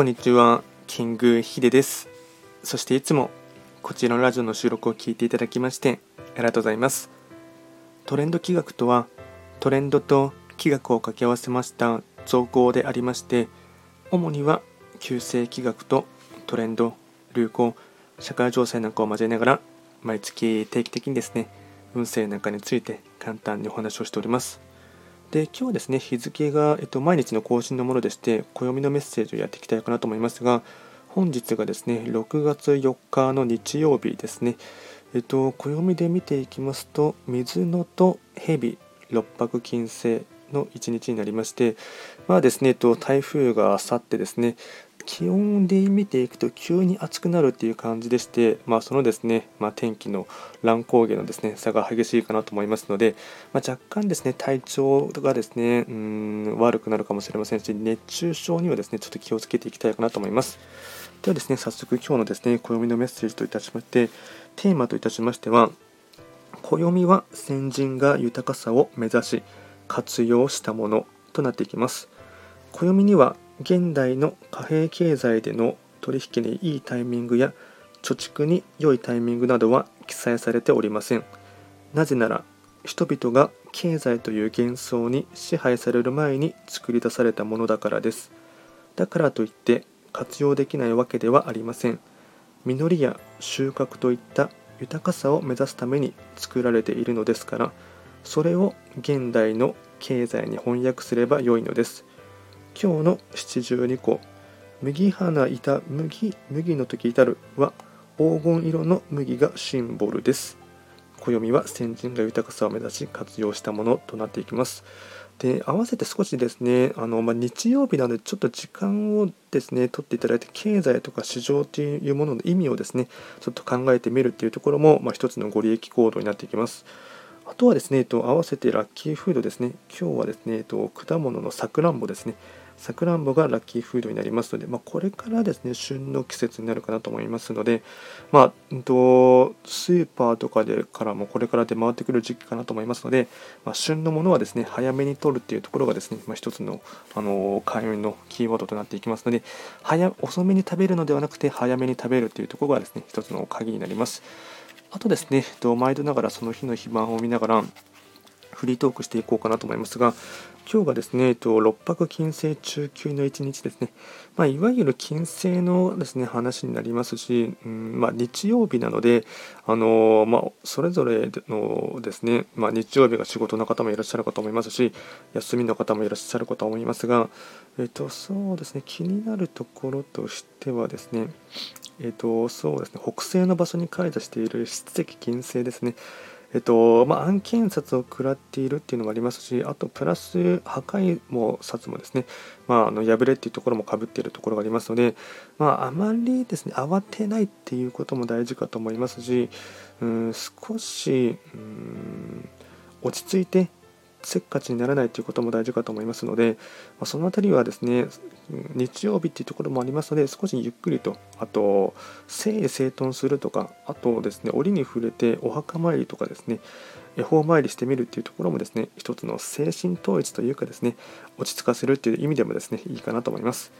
こんにちは、キングヒデです。そしていつもこちらのラジオの収録を聞いていただきましてありがとうございます。トレンド企画とは、トレンドと企画を掛け合わせました造語でありまして、主には旧世企画とトレンド、流行、社会情勢なんかを交えながら、毎月定期的にですね、運勢なんかについて簡単にお話をしております。で今日はですね日付が、えっと、毎日の更新のものでして暦のメッセージをやっていきたいかなと思いますが本日がですね6月4日の日曜日ですね。えっと暦で見ていきますと水野と蛇六白金星の一日になりましてまあですね、えっと、台風が去ってですね気温で見ていくと急に暑くなるっていう感じでして、まあ、そのですね、まあ、天気の乱高下のですね差が激しいかなと思いますので、まあ、若干ですね体調がですねうん悪くなるかもしれませんし熱中症にはですねちょっと気をつけていきたいかなと思います。ではですね早速今日のですね暦のメッセージといたしましてテーマといたしましては暦は先人が豊かさを目指し活用したものとなっていきます。暦には現代の貨幣経済での取引にいいタイミングや貯蓄に良いタイミングなどは記載されておりません。なぜなら人々が経済という幻想に支配される前に作り出されたものだからです。だからといって活用できないわけではありません。実りや収穫といった豊かさを目指すために作られているのですからそれを現代の経済に翻訳すれば良いのです。今日の七十二個。麦花いた麦麦の時至るは黄金色の麦がシンボルです。暦は先人が豊かさを目指し活用したものとなっていきます。で合わせて少しですねあの、まあ、日曜日なのでちょっと時間をですね取っていただいて経済とか市場というものの意味をですねちょっと考えてみるっていうところも、まあ、一つのご利益行動になっていきます。あとはですね、えっと、合わせてラッキーフードですね。今日はですね、えっと、果物のさくらんぼですね。さくらんぼがラッキーフードになりますので、まあ、これからですね旬の季節になるかなと思いますので、まあ、んとスーパーとかでからもこれから出回ってくる時期かなと思いますので、まあ、旬のものはですね早めに取るっていうところがですね、まあ、一つの、あの開運のキーワードとなっていきますので早遅めに食べるのではなくて早めに食べるっていうところがですね一つの鍵になります。あとですね、毎度ながらその日の肥満を見ながらフリートークしていこうかなと思いますが、今日がですね、えっと、6泊金星中級の1日ですね、まあ、いわゆる金星のですね話になりますし、うんまあ、日曜日なので、あのまあ、それぞれのですね、まあ、日曜日が仕事の方もいらっしゃるかと思いますし、休みの方もいらっしゃるかと思いますが、えっと、そうですね、気になるところとしてはですね、えっと、そうですね、北西の場所に開座している七石金星ですね。えっとまあ、案件札を食らっているっていうのもありますし、あとプラス破壊も札もですね、まあ、あの破れっていうところもかぶっているところがありますので、まあ、あまりですね慌てないっていうことも大事かと思いますし、うん少しうん落ち着いてせっかちにならないということも大事かと思いますので、ま、その辺りはですね日曜日っていうところもありますので少しゆっくりとあと整理整頓するとかあとですね折に触れてお墓参りとかですね恵方参りしてみるっていうところもですね一つの精神統一というかですね落ち着かせるっていう意味でもですねいいかなと思います。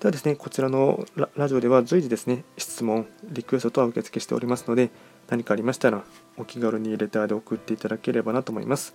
ではですねこちらのラジオでは随時ですね質問リクエストとは受付しておりますので何かありましたらお気軽にレターで送っていただければなと思います。